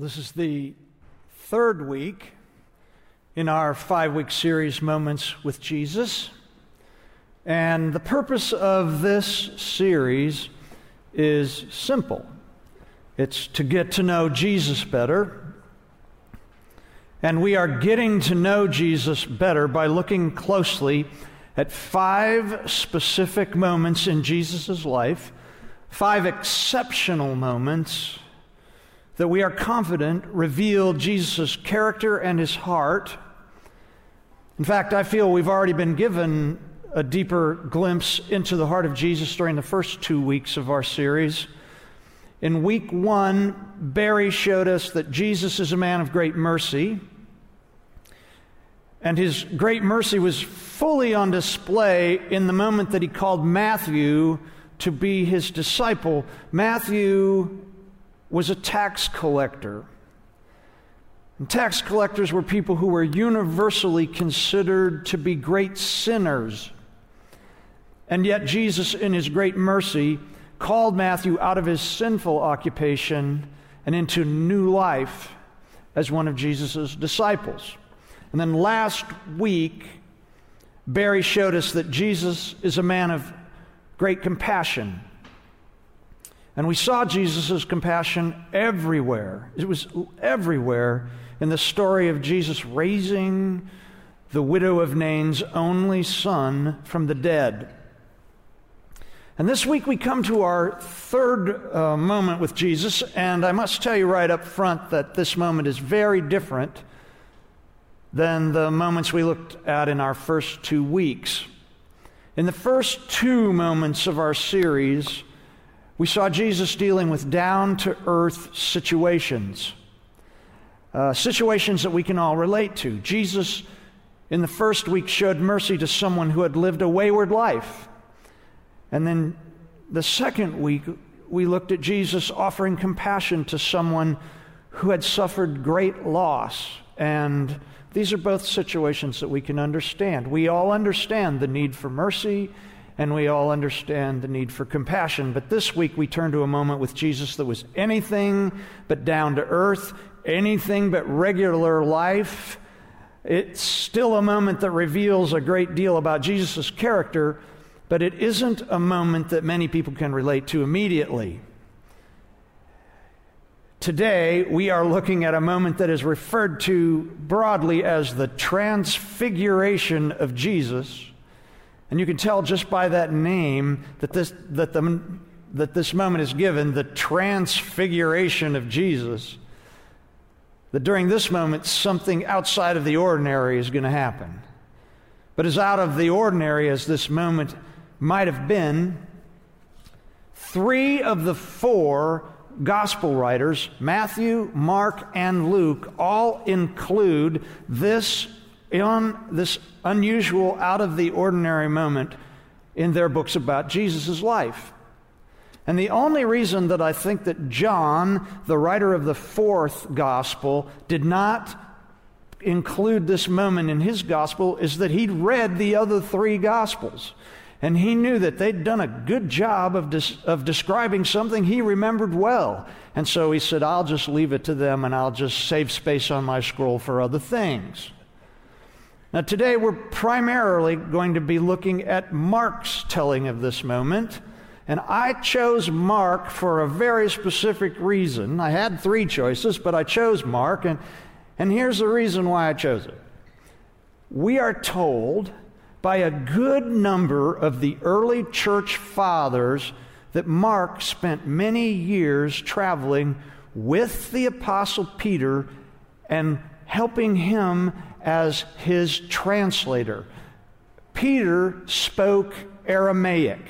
This is the third week in our five week series, Moments with Jesus. And the purpose of this series is simple it's to get to know Jesus better. And we are getting to know Jesus better by looking closely at five specific moments in Jesus' life, five exceptional moments that we are confident reveal Jesus' character and his heart. In fact, I feel we've already been given a deeper glimpse into the heart of Jesus during the first two weeks of our series. In week one, Barry showed us that Jesus is a man of great mercy. And his great mercy was fully on display in the moment that he called Matthew to be his disciple. Matthew was a tax collector. And tax collectors were people who were universally considered to be great sinners. And yet, Jesus, in his great mercy, called Matthew out of his sinful occupation and into new life as one of Jesus' disciples. And then last week, Barry showed us that Jesus is a man of great compassion. And we saw Jesus' compassion everywhere. It was everywhere in the story of Jesus raising the widow of Nain's only son from the dead. And this week we come to our third uh, moment with Jesus, and I must tell you right up front that this moment is very different than the moments we looked at in our first two weeks. In the first two moments of our series, we saw Jesus dealing with down to earth situations, uh, situations that we can all relate to. Jesus, in the first week, showed mercy to someone who had lived a wayward life. And then the second week, we looked at Jesus offering compassion to someone who had suffered great loss. And these are both situations that we can understand. We all understand the need for mercy and we all understand the need for compassion. But this week we turn to a moment with Jesus that was anything but down to earth, anything but regular life. It's still a moment that reveals a great deal about Jesus' character, but it isn't a moment that many people can relate to immediately. Today, we are looking at a moment that is referred to broadly as the transfiguration of Jesus. And you can tell just by that name that this, that the, that this moment is given, the transfiguration of Jesus, that during this moment, something outside of the ordinary is going to happen. But as out of the ordinary as this moment might have been, three of the four gospel writers, Matthew, Mark, and Luke, all include this on this unusual, out of the ordinary moment in their books about Jesus' life. And the only reason that I think that John, the writer of the fourth gospel, did not include this moment in his gospel is that he'd read the other three gospels. And he knew that they'd done a good job of, des- of describing something he remembered well. And so he said, I'll just leave it to them and I'll just save space on my scroll for other things. Now, today we're primarily going to be looking at Mark's telling of this moment. And I chose Mark for a very specific reason. I had three choices, but I chose Mark, and, and here's the reason why I chose it. We are told by a good number of the early church fathers that Mark spent many years traveling with the Apostle Peter and helping him as his translator. Peter spoke Aramaic,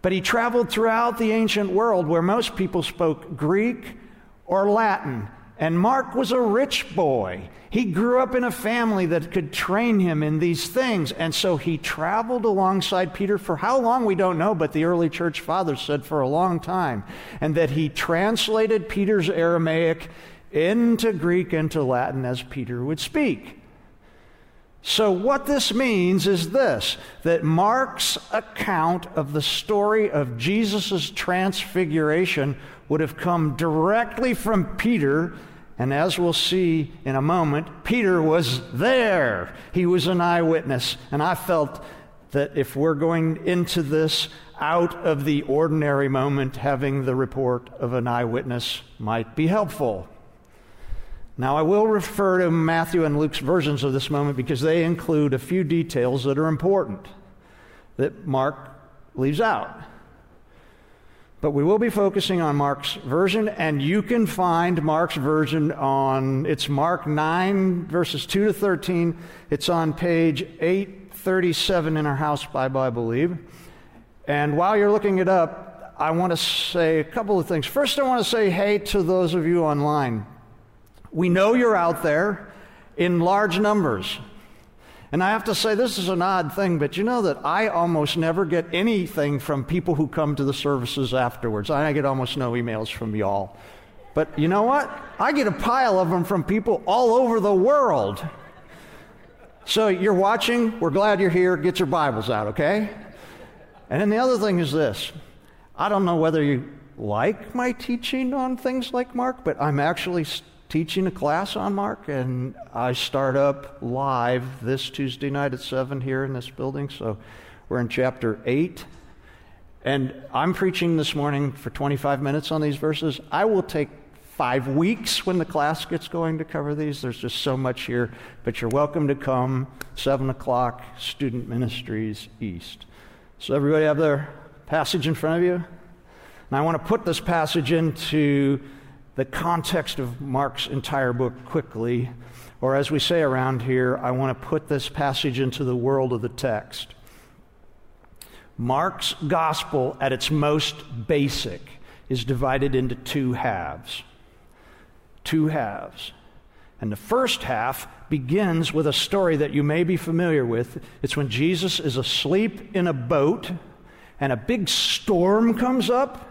but he traveled throughout the ancient world where most people spoke Greek or Latin. And Mark was a rich boy. He grew up in a family that could train him in these things. And so he traveled alongside Peter for how long we don't know, but the early church fathers said for a long time. And that he translated Peter's Aramaic into Greek and to Latin as Peter would speak. So, what this means is this that Mark's account of the story of Jesus' transfiguration would have come directly from Peter. And as we'll see in a moment, Peter was there. He was an eyewitness. And I felt that if we're going into this out of the ordinary moment, having the report of an eyewitness might be helpful. Now, I will refer to Matthew and Luke's versions of this moment because they include a few details that are important that Mark leaves out. But we will be focusing on Mark's version, and you can find Mark's version on, it's Mark 9, verses 2 to 13. It's on page 837 in our house Bible, I believe. And while you're looking it up, I want to say a couple of things. First, I want to say hey to those of you online. We know you're out there in large numbers. And I have to say, this is an odd thing, but you know that I almost never get anything from people who come to the services afterwards. I get almost no emails from y'all. But you know what? I get a pile of them from people all over the world. So you're watching, we're glad you're here. Get your Bibles out, okay? And then the other thing is this I don't know whether you like my teaching on things like Mark, but I'm actually teaching a class on Mark, and I start up live this Tuesday night at 7 here in this building. So we're in chapter 8. And I'm preaching this morning for 25 minutes on these verses. I will take five weeks when the class gets going to cover these. There's just so much here. But you're welcome to come, 7 o'clock, Student Ministries East. So, everybody have their passage in front of you? And I want to put this passage into the context of Mark's entire book quickly, or as we say around here, I want to put this passage into the world of the text. Mark's gospel, at its most basic, is divided into two halves. Two halves. And the first half begins with a story that you may be familiar with. It's when Jesus is asleep in a boat and a big storm comes up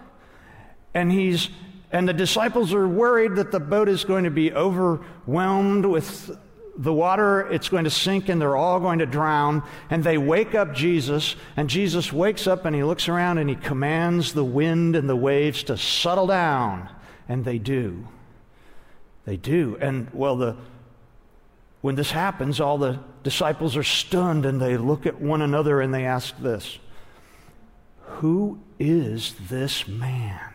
and he's and the disciples are worried that the boat is going to be overwhelmed with the water, it's going to sink, and they're all going to drown. And they wake up Jesus, and Jesus wakes up and he looks around and he commands the wind and the waves to settle down. And they do. They do. And well, the, when this happens, all the disciples are stunned and they look at one another and they ask this Who is this man?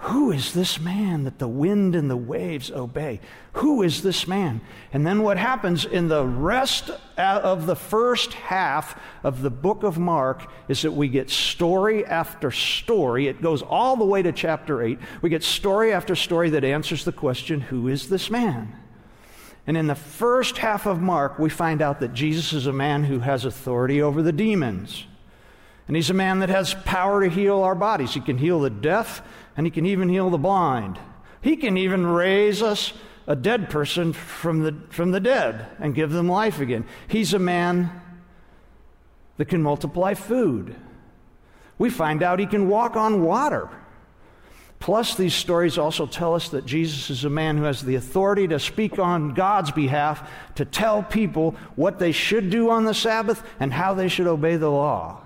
Who is this man that the wind and the waves obey? Who is this man? And then what happens in the rest of the first half of the book of Mark is that we get story after story. It goes all the way to chapter 8. We get story after story that answers the question who is this man? And in the first half of Mark, we find out that Jesus is a man who has authority over the demons. And he's a man that has power to heal our bodies. He can heal the deaf, and he can even heal the blind. He can even raise us a dead person from the, from the dead and give them life again. He's a man that can multiply food. We find out he can walk on water. Plus, these stories also tell us that Jesus is a man who has the authority to speak on God's behalf, to tell people what they should do on the Sabbath and how they should obey the law.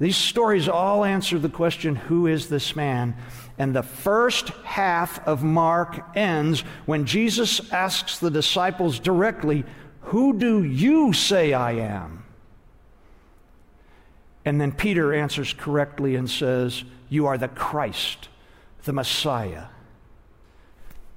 These stories all answer the question who is this man? And the first half of Mark ends when Jesus asks the disciples directly, Who do you say I am? And then Peter answers correctly and says, You are the Christ, the Messiah.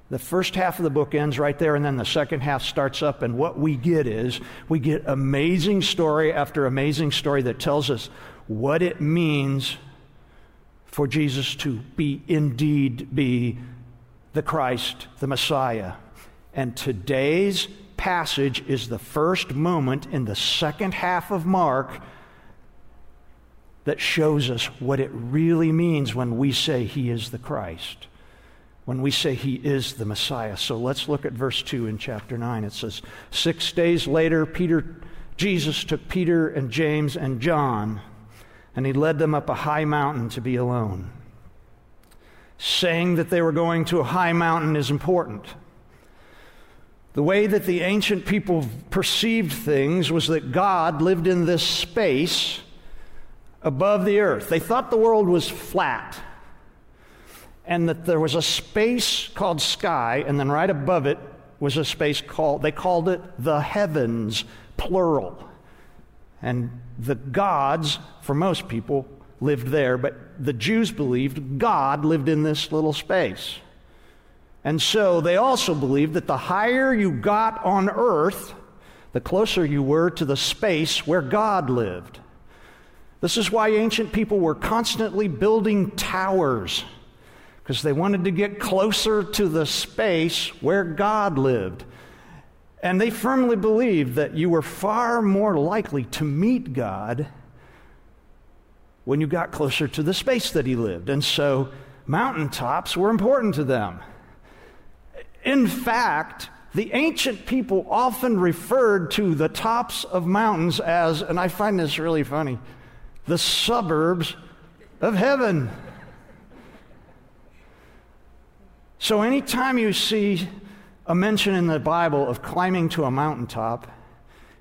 The first half of the book ends right there, and then the second half starts up. And what we get is we get amazing story after amazing story that tells us what it means for Jesus to be indeed be the Christ, the Messiah. And today's passage is the first moment in the second half of Mark that shows us what it really means when we say he is the Christ, when we say he is the Messiah. So let's look at verse 2 in chapter 9. It says, Six days later, Peter, Jesus took Peter and James and John and he led them up a high mountain to be alone. Saying that they were going to a high mountain is important. The way that the ancient people perceived things was that God lived in this space above the earth. They thought the world was flat. and that there was a space called sky, and then right above it was a space called, they called it the heavens, plural. And the gods, for most people, lived there, but the Jews believed God lived in this little space. And so they also believed that the higher you got on earth, the closer you were to the space where God lived. This is why ancient people were constantly building towers, because they wanted to get closer to the space where God lived. And they firmly believed that you were far more likely to meet God when you got closer to the space that He lived. And so mountaintops were important to them. In fact, the ancient people often referred to the tops of mountains as, and I find this really funny, the suburbs of heaven. So anytime you see a mention in the Bible of climbing to a mountaintop,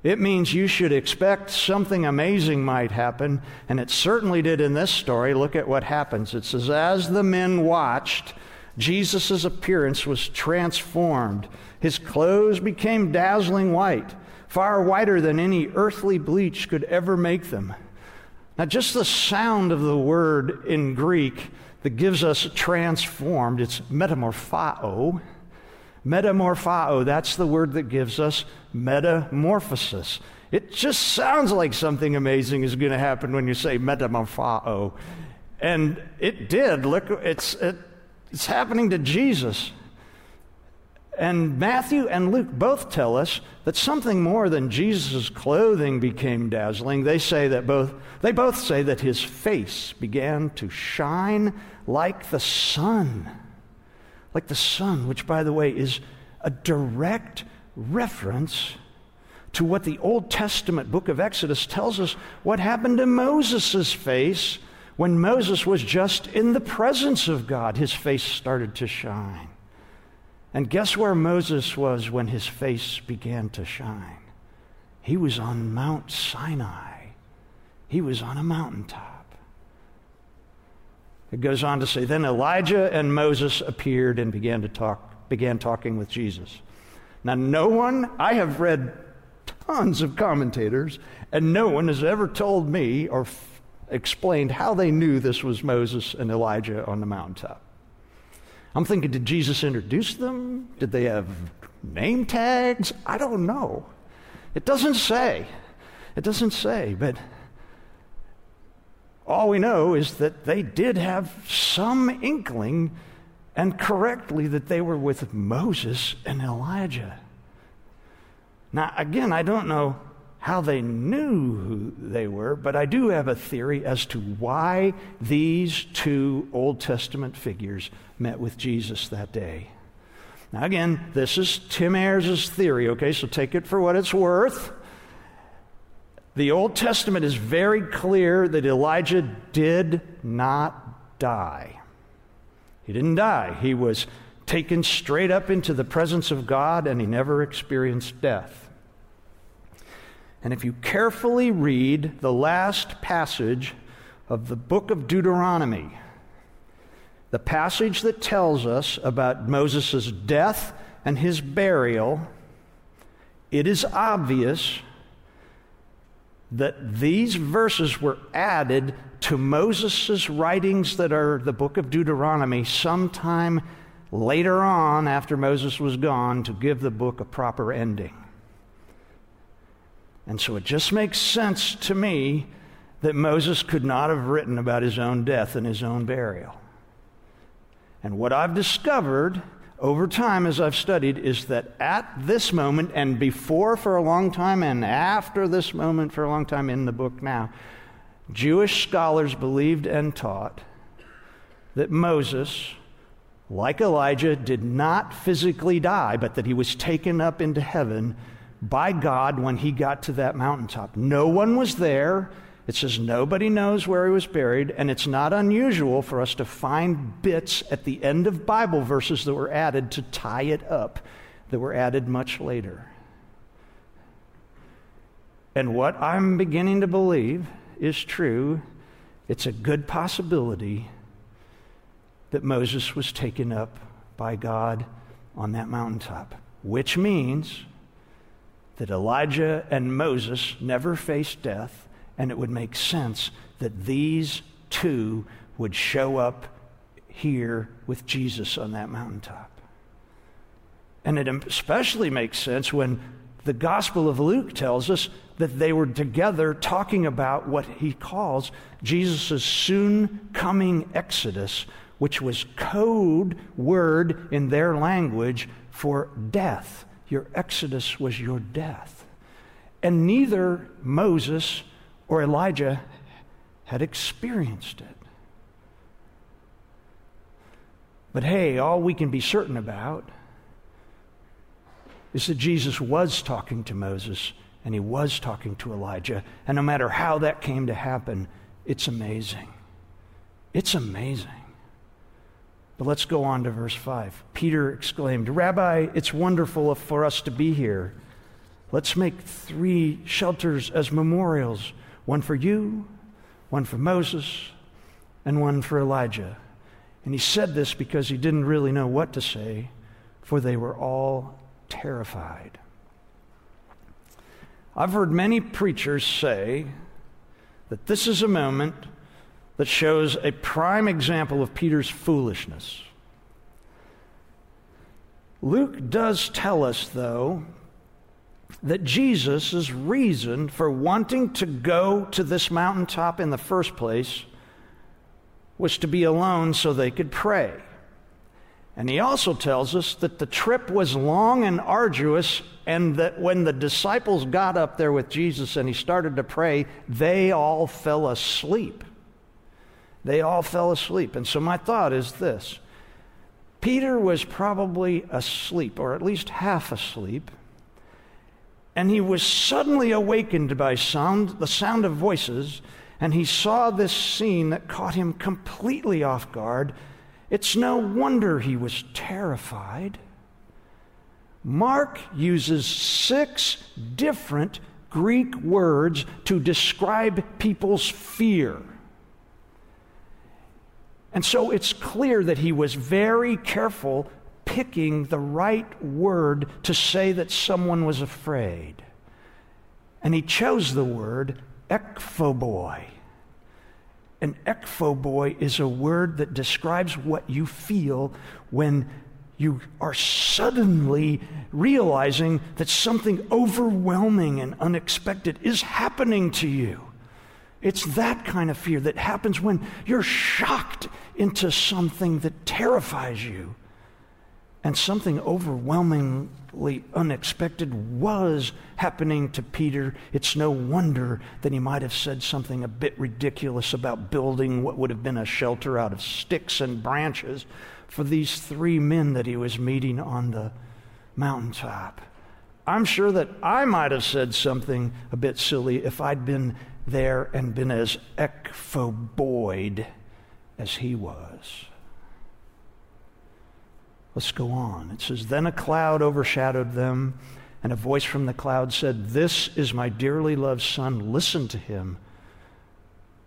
it means you should expect something amazing might happen, and it certainly did in this story. Look at what happens. It says, As the men watched, Jesus' appearance was transformed. His clothes became dazzling white, far whiter than any earthly bleach could ever make them. Now, just the sound of the word in Greek that gives us transformed, it's metamorphao. Metamorphao, that's the word that gives us metamorphosis. It just sounds like something amazing is going to happen when you say metamorphao. And it did. Look, it's, it, it's happening to Jesus. And Matthew and Luke both tell us that something more than Jesus' clothing became dazzling. They say that both they both say that his face began to shine like the sun. Like the sun, which by the way is a direct reference to what the Old Testament book of Exodus tells us what happened to Moses' face when Moses was just in the presence of God. His face started to shine. And guess where Moses was when his face began to shine? He was on Mount Sinai. He was on a mountaintop. It goes on to say, then Elijah and Moses appeared and began to talk, began talking with Jesus. Now, no one, I have read tons of commentators, and no one has ever told me or f- explained how they knew this was Moses and Elijah on the mountaintop. I'm thinking, did Jesus introduce them? Did they have name tags? I don't know. It doesn't say. It doesn't say, but all we know is that they did have some inkling and correctly that they were with Moses and Elijah. Now, again, I don't know how they knew who they were, but I do have a theory as to why these two Old Testament figures met with Jesus that day. Now, again, this is Tim Ayers' theory, okay, so take it for what it's worth. The Old Testament is very clear that Elijah did not die. He didn't die. He was taken straight up into the presence of God and he never experienced death. And if you carefully read the last passage of the book of Deuteronomy, the passage that tells us about Moses' death and his burial, it is obvious that these verses were added to Moses' writings that are the book of Deuteronomy sometime later on after Moses was gone to give the book a proper ending. And so it just makes sense to me that Moses could not have written about his own death and his own burial. And what I've discovered over time as I've studied is that at this moment, and before for a long time, and after this moment for a long time in the book now, Jewish scholars believed and taught that Moses, like Elijah, did not physically die, but that he was taken up into heaven by God when he got to that mountaintop. No one was there. It says nobody knows where he was buried, and it's not unusual for us to find bits at the end of Bible verses that were added to tie it up, that were added much later. And what I'm beginning to believe is true. It's a good possibility that Moses was taken up by God on that mountaintop, which means that Elijah and Moses never faced death, and it would make sense that these two would show up here with Jesus on that mountaintop. And it especially makes sense when the Gospel of Luke tells us that they were together talking about what he calls Jesus' soon coming exodus, which was code word in their language for death. Your exodus was your death. And neither Moses or Elijah had experienced it. But hey, all we can be certain about is that Jesus was talking to Moses and he was talking to Elijah. And no matter how that came to happen, it's amazing. It's amazing. But let's go on to verse 5. Peter exclaimed, Rabbi, it's wonderful for us to be here. Let's make three shelters as memorials one for you, one for Moses, and one for Elijah. And he said this because he didn't really know what to say, for they were all terrified. I've heard many preachers say that this is a moment that shows a prime example of Peter's foolishness. Luke does tell us, though, that Jesus' reason for wanting to go to this mountaintop in the first place was to be alone so they could pray. And he also tells us that the trip was long and arduous, and that when the disciples got up there with Jesus and he started to pray, they all fell asleep. They all fell asleep. And so my thought is this Peter was probably asleep, or at least half asleep, and he was suddenly awakened by sound, the sound of voices, and he saw this scene that caught him completely off guard it's no wonder he was terrified. Mark uses six different Greek words to describe people's fear. And so it's clear that he was very careful picking the right word to say that someone was afraid. And he chose the word ekphoboi. An ekphoboi is a word that describes what you feel when you are suddenly realizing that something overwhelming and unexpected is happening to you. It's that kind of fear that happens when you're shocked into something that terrifies you. And something overwhelmingly unexpected was happening to Peter. It's no wonder that he might have said something a bit ridiculous about building what would have been a shelter out of sticks and branches for these three men that he was meeting on the mountaintop. I'm sure that I might have said something a bit silly if I'd been there and been as ekphoboid as he was. Let's go on. It says, Then a cloud overshadowed them, and a voice from the cloud said, This is my dearly loved son. Listen to him.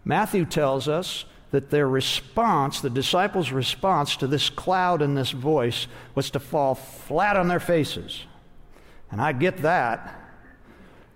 Matthew tells us that their response, the disciples' response to this cloud and this voice, was to fall flat on their faces. And I get that.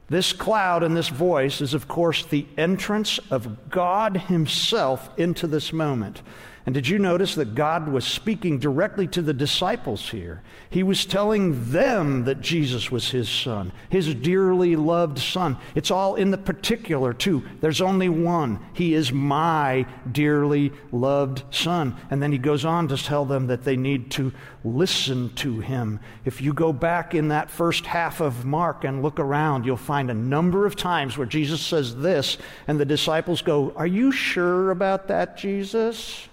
This cloud and this voice is, of course, the entrance of God Himself into this moment. And did you notice that God was speaking directly to the disciples here? He was telling them that Jesus was his son, his dearly loved son. It's all in the particular, too. There's only one. He is my dearly loved son. And then he goes on to tell them that they need to listen to him. If you go back in that first half of Mark and look around, you'll find a number of times where Jesus says this, and the disciples go, Are you sure about that, Jesus?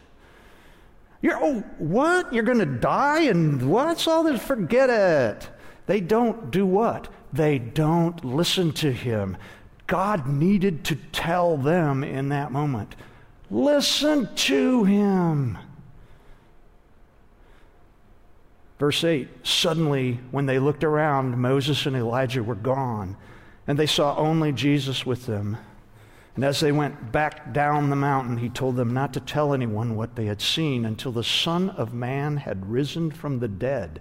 You're, oh, what? You're going to die and what's all this? Forget it. They don't do what? They don't listen to him. God needed to tell them in that moment listen to him. Verse 8 Suddenly, when they looked around, Moses and Elijah were gone, and they saw only Jesus with them. And as they went back down the mountain, he told them not to tell anyone what they had seen until the Son of Man had risen from the dead.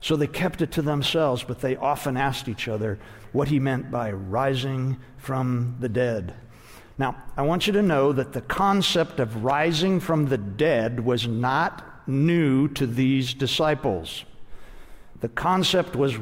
So they kept it to themselves, but they often asked each other what he meant by rising from the dead. Now, I want you to know that the concept of rising from the dead was not new to these disciples. The concept was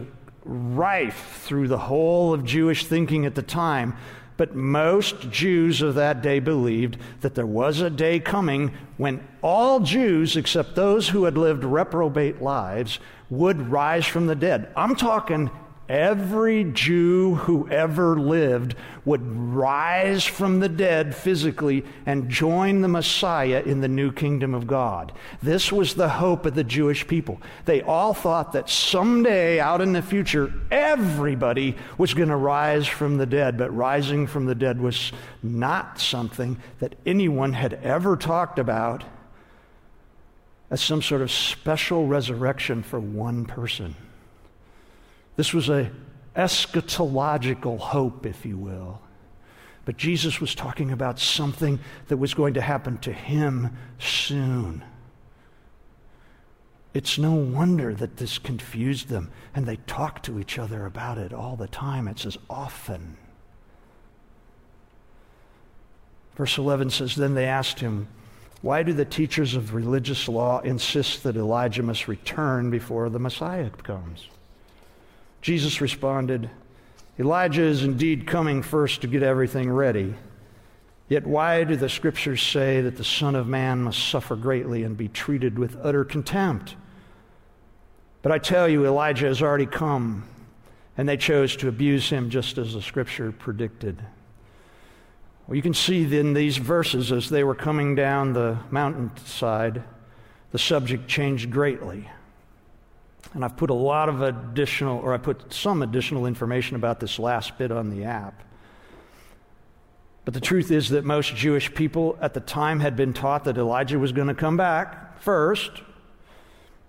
rife through the whole of Jewish thinking at the time, but most Jews of that day believed that there was a day coming when all Jews, except those who had lived reprobate lives, would rise from the dead. I'm talking Every Jew who ever lived would rise from the dead physically and join the Messiah in the new kingdom of God. This was the hope of the Jewish people. They all thought that someday out in the future, everybody was going to rise from the dead, but rising from the dead was not something that anyone had ever talked about as some sort of special resurrection for one person. This was a eschatological hope, if you will. But Jesus was talking about something that was going to happen to him soon. It's no wonder that this confused them, and they talked to each other about it all the time. It says often. Verse 11 says Then they asked him, Why do the teachers of religious law insist that Elijah must return before the Messiah comes? Jesus responded, Elijah is indeed coming first to get everything ready. Yet why do the scriptures say that the Son of Man must suffer greatly and be treated with utter contempt? But I tell you, Elijah has already come, and they chose to abuse him just as the scripture predicted. Well, you can see in these verses as they were coming down the mountainside, the subject changed greatly. And I've put a lot of additional, or I put some additional information about this last bit on the app. But the truth is that most Jewish people at the time had been taught that Elijah was going to come back first.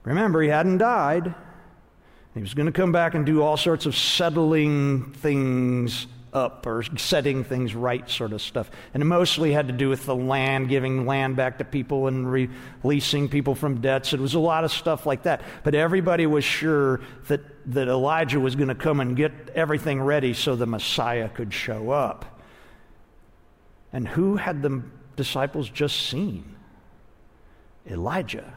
Remember, he hadn't died. He was going to come back and do all sorts of settling things up or setting things right sort of stuff. And it mostly had to do with the land, giving land back to people and releasing people from debts. It was a lot of stuff like that. But everybody was sure that, that Elijah was going to come and get everything ready so the Messiah could show up. And who had the disciples just seen? Elijah.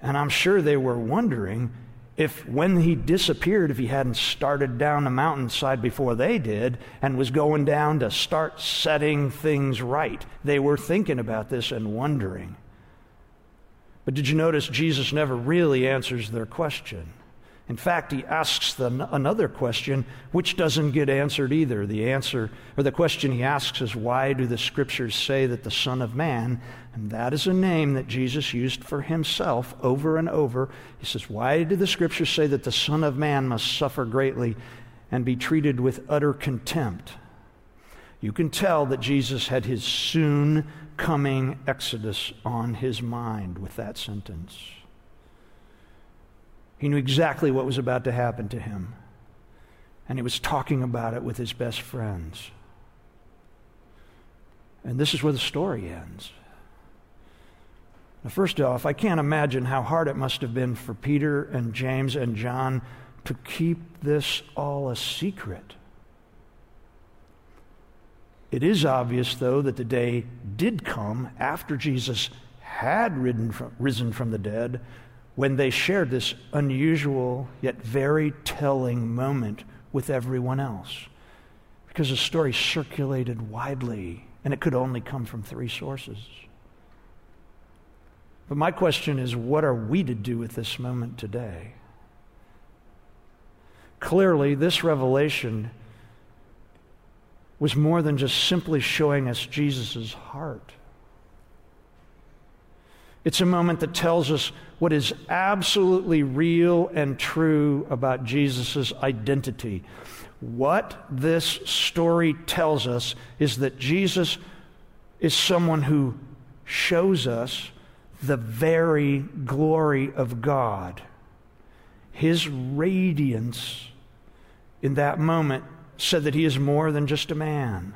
And I'm sure they were wondering if when he disappeared, if he hadn't started down the mountainside before they did and was going down to start setting things right. They were thinking about this and wondering. But did you notice Jesus never really answers their question? In fact, he asks them another question which doesn't get answered either. The answer, or the question he asks is, Why do the scriptures say that the Son of Man, and that is a name that Jesus used for himself over and over, he says, Why do the scriptures say that the Son of Man must suffer greatly and be treated with utter contempt? You can tell that Jesus had his soon coming exodus on his mind with that sentence. He knew exactly what was about to happen to him. And he was talking about it with his best friends. And this is where the story ends. Now, first off, I can't imagine how hard it must have been for Peter and James and John to keep this all a secret. It is obvious, though, that the day did come after Jesus had from, risen from the dead when they shared this unusual yet very telling moment with everyone else. Because the story circulated widely, and it could only come from three sources. But my question is what are we to do with this moment today? Clearly, this revelation was more than just simply showing us Jesus' heart. It's a moment that tells us what is absolutely real and true about Jesus' identity. What this story tells us is that Jesus is someone who shows us the very glory of God. His radiance in that moment said that he is more than just a man.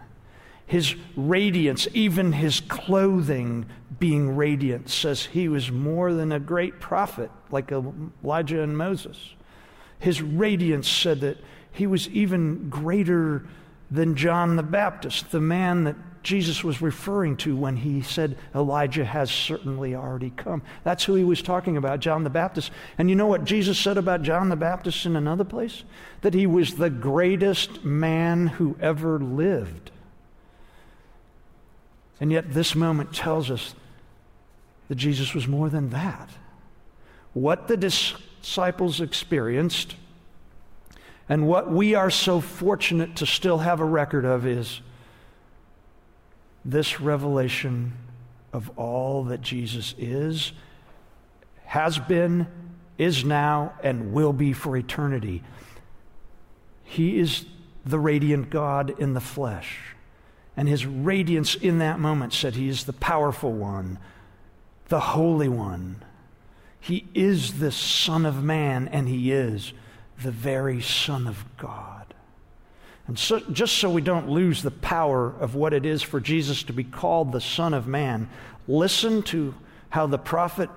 His radiance, even his clothing being radiant, says he was more than a great prophet like Elijah and Moses. His radiance said that he was even greater than John the Baptist, the man that Jesus was referring to when he said, Elijah has certainly already come. That's who he was talking about, John the Baptist. And you know what Jesus said about John the Baptist in another place? That he was the greatest man who ever lived. And yet, this moment tells us that Jesus was more than that. What the disciples experienced and what we are so fortunate to still have a record of is this revelation of all that Jesus is, has been, is now, and will be for eternity. He is the radiant God in the flesh. And his radiance in that moment said he is the powerful one, the holy one. He is the Son of Man, and he is the very Son of God. And so, just so we don't lose the power of what it is for Jesus to be called the Son of Man, listen to how the prophet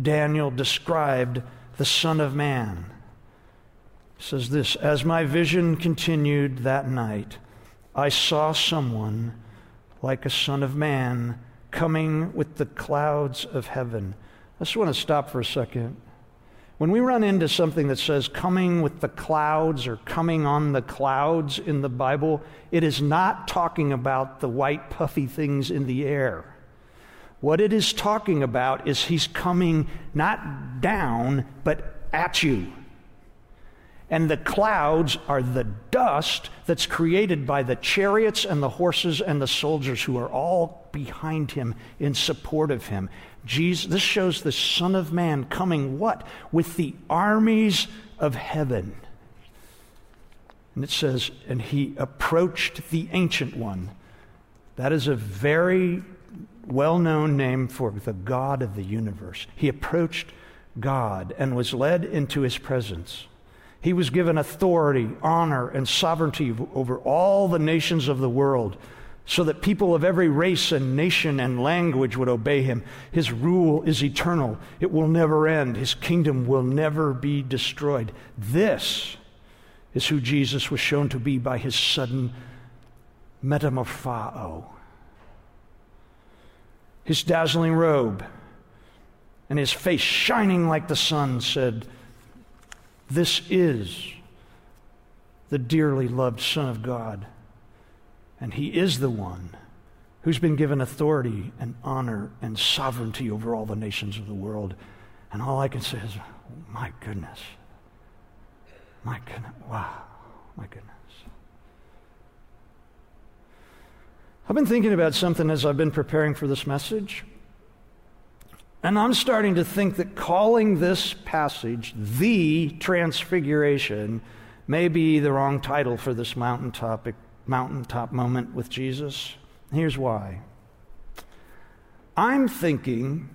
Daniel described the Son of Man. He says this As my vision continued that night, I saw someone like a Son of Man coming with the clouds of heaven. I just want to stop for a second. When we run into something that says coming with the clouds or coming on the clouds in the Bible, it is not talking about the white puffy things in the air. What it is talking about is he's coming not down, but at you. And the clouds are the dust that's created by the chariots and the horses and the soldiers who are all behind him in support of him. Jesus, this shows the Son of Man coming what? With the armies of heaven. And it says, and he approached the Ancient One. That is a very well known name for the God of the universe. He approached God and was led into his presence. He was given authority, honor, and sovereignty over all the nations of the world so that people of every race and nation and language would obey him. His rule is eternal, it will never end, his kingdom will never be destroyed. This is who Jesus was shown to be by his sudden metamorpho. His dazzling robe and his face shining like the sun said, This is the dearly loved Son of God. And he is the one who's been given authority and honor and sovereignty over all the nations of the world. And all I can say is, my goodness. My goodness. Wow. My goodness. I've been thinking about something as I've been preparing for this message. And I'm starting to think that calling this passage the Transfiguration may be the wrong title for this mountain topic mountaintop moment with Jesus? Here's why. I'm thinking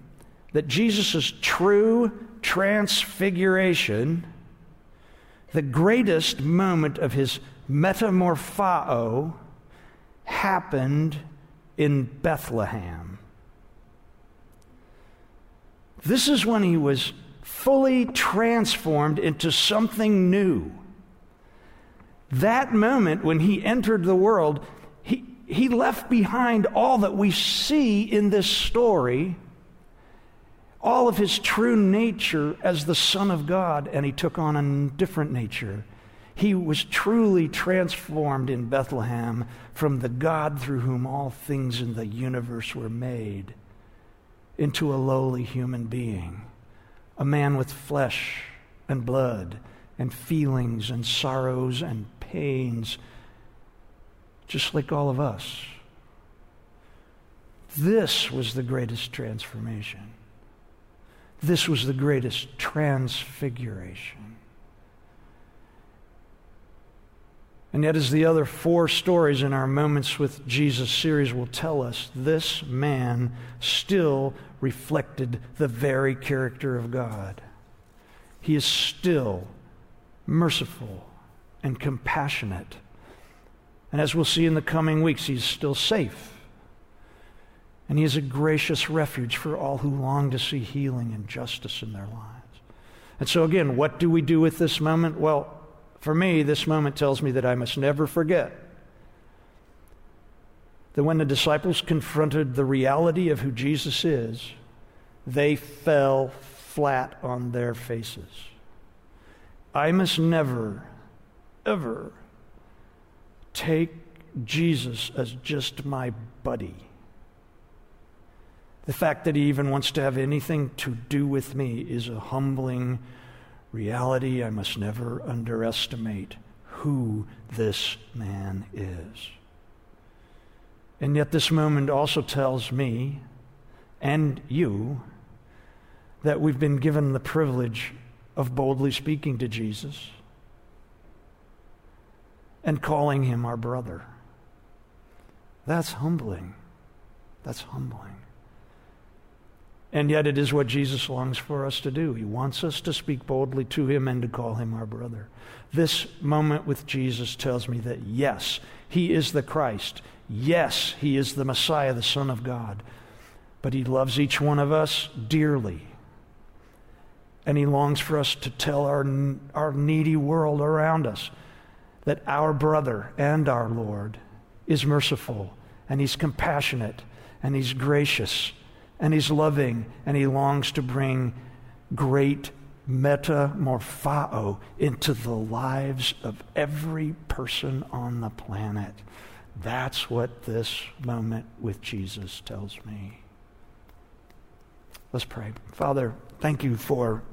that Jesus' true transfiguration, the greatest moment of his metamorpho, happened in Bethlehem. This is when he was fully transformed into something new. That moment when he entered the world, he, he left behind all that we see in this story, all of his true nature as the Son of God, and he took on a different nature. He was truly transformed in Bethlehem from the God through whom all things in the universe were made into a lowly human being, a man with flesh and blood and feelings and sorrows and pains, just like all of us. This was the greatest transformation. This was the greatest transfiguration. And yet, as the other four stories in our Moments with Jesus series will tell us, this man still reflected the very character of God. He is still merciful and compassionate. And as we'll see in the coming weeks, he's still safe. And he is a gracious refuge for all who long to see healing and justice in their lives. And so, again, what do we do with this moment? Well, for me, this moment tells me that I must never forget that when the disciples confronted the reality of who Jesus is, they fell flat on their faces. I must never, ever take Jesus as just my buddy. The fact that he even wants to have anything to do with me is a humbling reality. I must never underestimate who this man is. And yet, this moment also tells me and you that we've been given the privilege of boldly speaking to Jesus and calling him our brother. That's humbling. That's humbling. And yet, it is what Jesus longs for us to do. He wants us to speak boldly to him and to call him our brother. This moment with Jesus tells me that yes, he is the Christ. Yes, he is the Messiah, the Son of God. But he loves each one of us dearly. And he longs for us to tell our, our needy world around us that our brother and our Lord is merciful and he's compassionate and he's gracious and he's loving and he longs to bring great metamorphao into the lives of every person on the planet. That's what this moment with Jesus tells me. Let's pray. Father, thank you for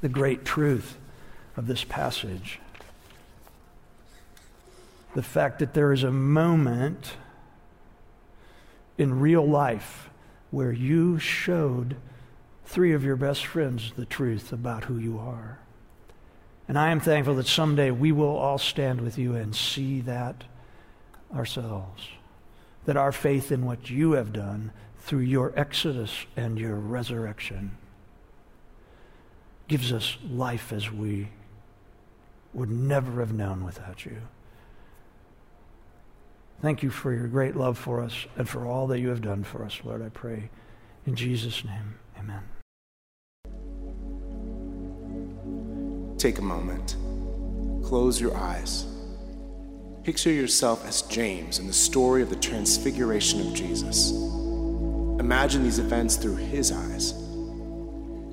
the great truth of this passage. The fact that there is a moment in real life where you showed three of your best friends the truth about who you are. And I am thankful that someday we will all stand with you and see that ourselves. That our faith in what you have done through your exodus and your resurrection gives us life as we would never have known without you. Thank you for your great love for us and for all that you have done for us, Lord, I pray. In Jesus' name, amen. Take a moment. Close your eyes. Picture yourself as James in the story of the transfiguration of Jesus. Imagine these events through his eyes.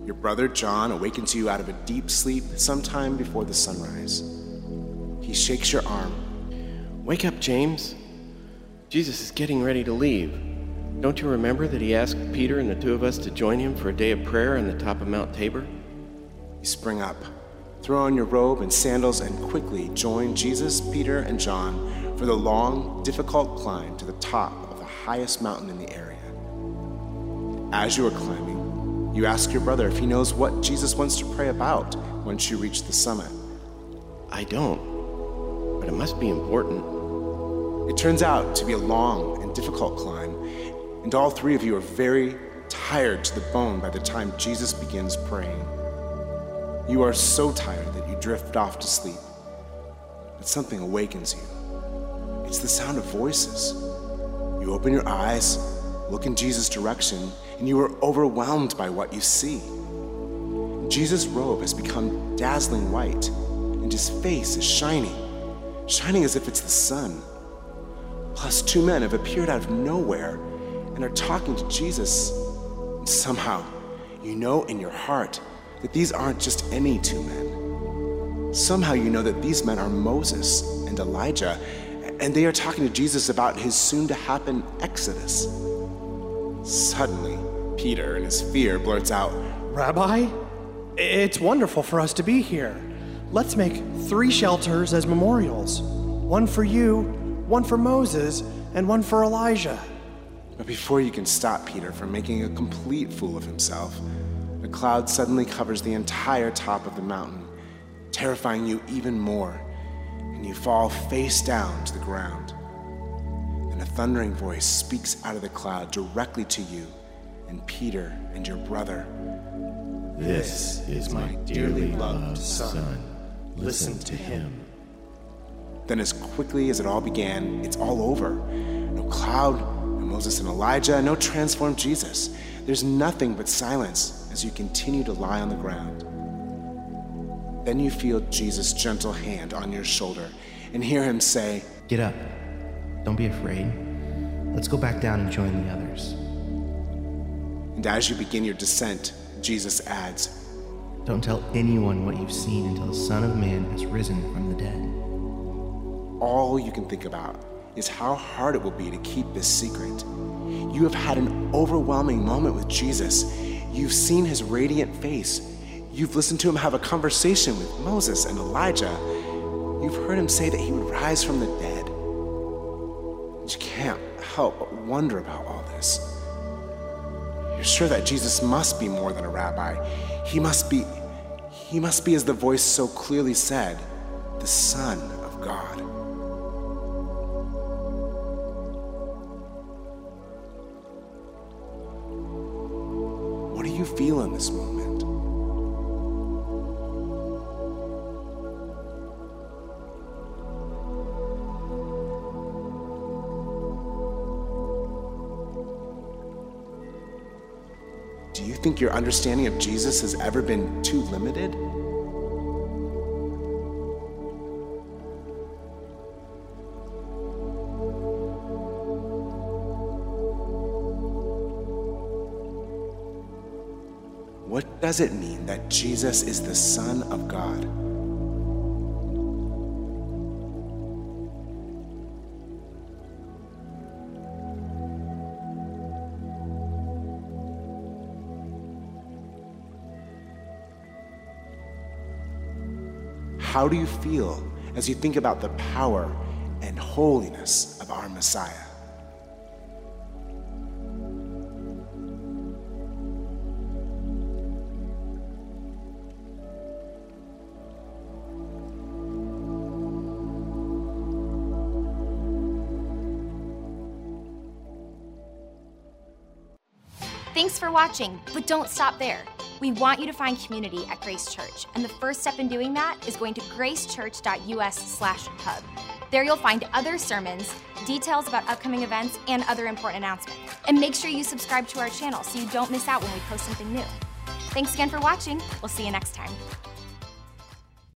Your brother John awakens you out of a deep sleep sometime before the sunrise. He shakes your arm. Wake up, James. Jesus is getting ready to leave. Don't you remember that he asked Peter and the two of us to join him for a day of prayer on the top of Mount Tabor? You spring up, throw on your robe and sandals, and quickly join Jesus, Peter, and John for the long, difficult climb to the top of the highest mountain in the area. As you are climbing, you ask your brother if he knows what Jesus wants to pray about once you reach the summit. I don't, but it must be important. It turns out to be a long and difficult climb, and all three of you are very tired to the bone by the time Jesus begins praying. You are so tired that you drift off to sleep, but something awakens you. It's the sound of voices. You open your eyes, look in Jesus' direction, and you are overwhelmed by what you see. Jesus' robe has become dazzling white, and his face is shining, shining as if it's the sun. Plus, two men have appeared out of nowhere and are talking to Jesus. And somehow, you know in your heart that these aren't just any two men. Somehow, you know that these men are Moses and Elijah, and they are talking to Jesus about his soon to happen exodus. Suddenly, Peter, in his fear, blurts out, Rabbi, it's wonderful for us to be here. Let's make three shelters as memorials one for you, one for Moses, and one for Elijah. But before you can stop Peter from making a complete fool of himself, a cloud suddenly covers the entire top of the mountain, terrifying you even more, and you fall face down to the ground. And a thundering voice speaks out of the cloud directly to you and Peter and your brother. This is my dearly loved son. Listen to him. Then, as quickly as it all began, it's all over. No cloud, no Moses and Elijah, no transformed Jesus. There's nothing but silence as you continue to lie on the ground. Then you feel Jesus' gentle hand on your shoulder and hear him say, Get up. Don't be afraid. Let's go back down and join the others. And as you begin your descent, Jesus adds, Don't tell anyone what you've seen until the Son of Man has risen from the dead. All you can think about is how hard it will be to keep this secret. You have had an overwhelming moment with Jesus. You've seen his radiant face. You've listened to him have a conversation with Moses and Elijah. You've heard him say that he would rise from the dead. And you can't help but wonder about all this. You're sure that Jesus must be more than a rabbi. He must be, he must be, as the voice so clearly said, the Son of God. Feel in this moment? Do you think your understanding of Jesus has ever been too limited? What does it mean that Jesus is the Son of God? How do you feel as you think about the power and holiness of our Messiah? For watching, but don't stop there. We want you to find community at Grace Church, and the first step in doing that is going to gracechurch.us/hub. There you'll find other sermons, details about upcoming events, and other important announcements. And make sure you subscribe to our channel so you don't miss out when we post something new. Thanks again for watching. We'll see you next time.